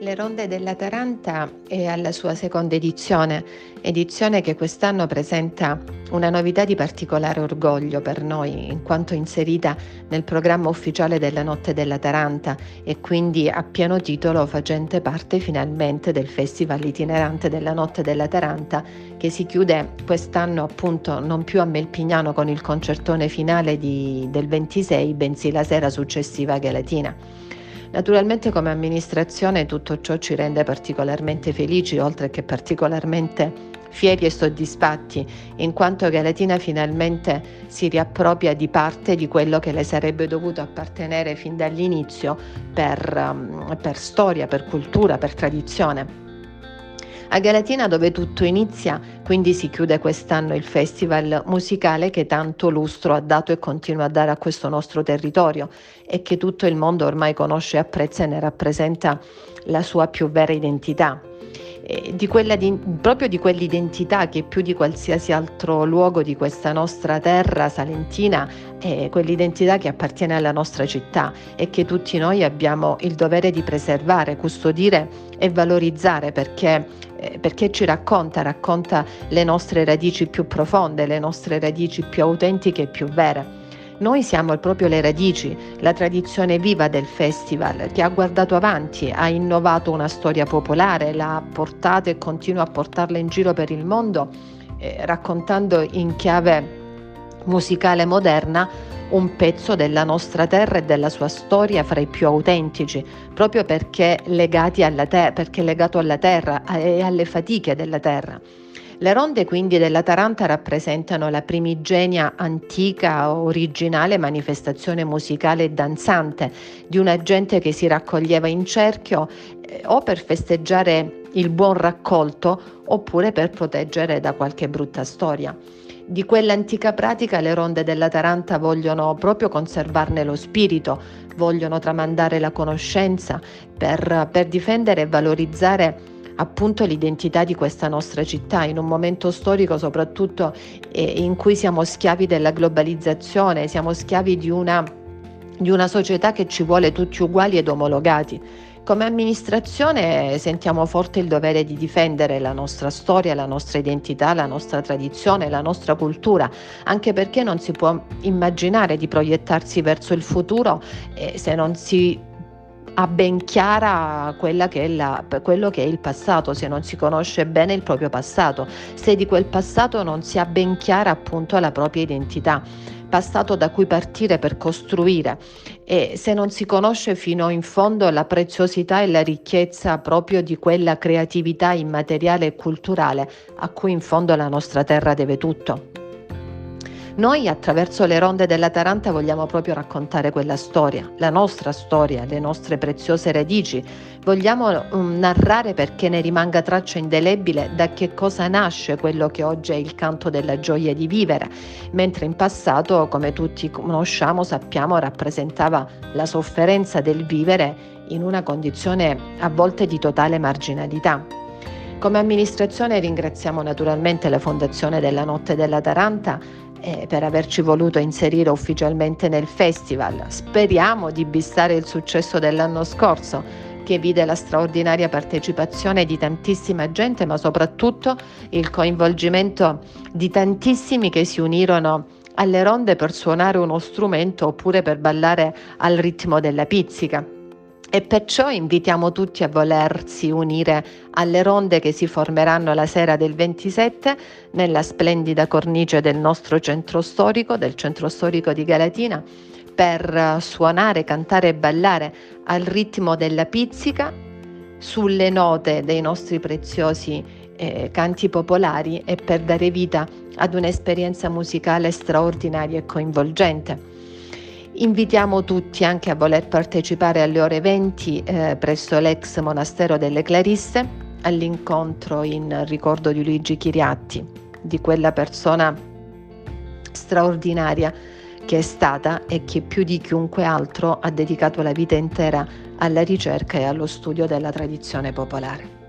Le Ronde della Taranta è alla sua seconda edizione, edizione che quest'anno presenta una novità di particolare orgoglio per noi, in quanto inserita nel programma ufficiale della Notte della Taranta e quindi a pieno titolo facente parte finalmente del Festival itinerante della Notte della Taranta che si chiude quest'anno appunto non più a Melpignano con il concertone finale di, del 26, bensì la sera successiva a Galatina. Naturalmente come amministrazione tutto ciò ci rende particolarmente felici, oltre che particolarmente fieri e soddisfatti, in quanto Galatina finalmente si riappropria di parte di quello che le sarebbe dovuto appartenere fin dall'inizio per, um, per storia, per cultura, per tradizione. A Galatina dove tutto inizia, quindi si chiude quest'anno il festival musicale che tanto lustro ha dato e continua a dare a questo nostro territorio e che tutto il mondo ormai conosce apprezza e ne rappresenta la sua più vera identità. Di di, proprio di quell'identità che più di qualsiasi altro luogo di questa nostra terra salentina è quell'identità che appartiene alla nostra città e che tutti noi abbiamo il dovere di preservare, custodire e valorizzare perché, eh, perché ci racconta, racconta le nostre radici più profonde, le nostre radici più autentiche e più vere. Noi siamo proprio le radici, la tradizione viva del festival che ha guardato avanti, ha innovato una storia popolare, l'ha portata e continua a portarla in giro per il mondo, eh, raccontando in chiave musicale moderna un pezzo della nostra terra e della sua storia fra i più autentici, proprio perché, te- perché legato alla terra e alle fatiche della terra. Le ronde quindi della Taranta rappresentano la primigenia antica, originale manifestazione musicale e danzante di una gente che si raccoglieva in cerchio eh, o per festeggiare il buon raccolto oppure per proteggere da qualche brutta storia. Di quell'antica pratica le ronde della Taranta vogliono proprio conservarne lo spirito, vogliono tramandare la conoscenza per, per difendere e valorizzare appunto l'identità di questa nostra città in un momento storico soprattutto eh, in cui siamo schiavi della globalizzazione, siamo schiavi di una, di una società che ci vuole tutti uguali ed omologati. Come amministrazione sentiamo forte il dovere di difendere la nostra storia, la nostra identità, la nostra tradizione, la nostra cultura, anche perché non si può immaginare di proiettarsi verso il futuro eh, se non si ha ben chiara che la, quello che è il passato, se non si conosce bene il proprio passato, se di quel passato non si ha ben chiara appunto la propria identità, passato da cui partire per costruire e se non si conosce fino in fondo la preziosità e la ricchezza proprio di quella creatività immateriale e culturale a cui in fondo la nostra terra deve tutto. Noi attraverso le ronde della Taranta vogliamo proprio raccontare quella storia, la nostra storia, le nostre preziose radici. Vogliamo um, narrare perché ne rimanga traccia indelebile da che cosa nasce quello che oggi è il canto della gioia di vivere, mentre in passato, come tutti conosciamo, sappiamo, rappresentava la sofferenza del vivere in una condizione a volte di totale marginalità. Come amministrazione ringraziamo naturalmente la Fondazione della Notte della Taranta eh, per averci voluto inserire ufficialmente nel festival. Speriamo di bissare il successo dell'anno scorso che vide la straordinaria partecipazione di tantissima gente, ma soprattutto il coinvolgimento di tantissimi che si unirono alle ronde per suonare uno strumento oppure per ballare al ritmo della pizzica. E perciò invitiamo tutti a volersi unire alle ronde che si formeranno la sera del 27 nella splendida cornice del nostro centro storico, del centro storico di Galatina, per suonare, cantare e ballare al ritmo della pizzica sulle note dei nostri preziosi eh, canti popolari e per dare vita ad un'esperienza musicale straordinaria e coinvolgente. Invitiamo tutti anche a voler partecipare alle ore 20 eh, presso l'ex monastero delle Clarisse all'incontro in ricordo di Luigi Chiriatti, di quella persona straordinaria che è stata e che più di chiunque altro ha dedicato la vita intera alla ricerca e allo studio della tradizione popolare.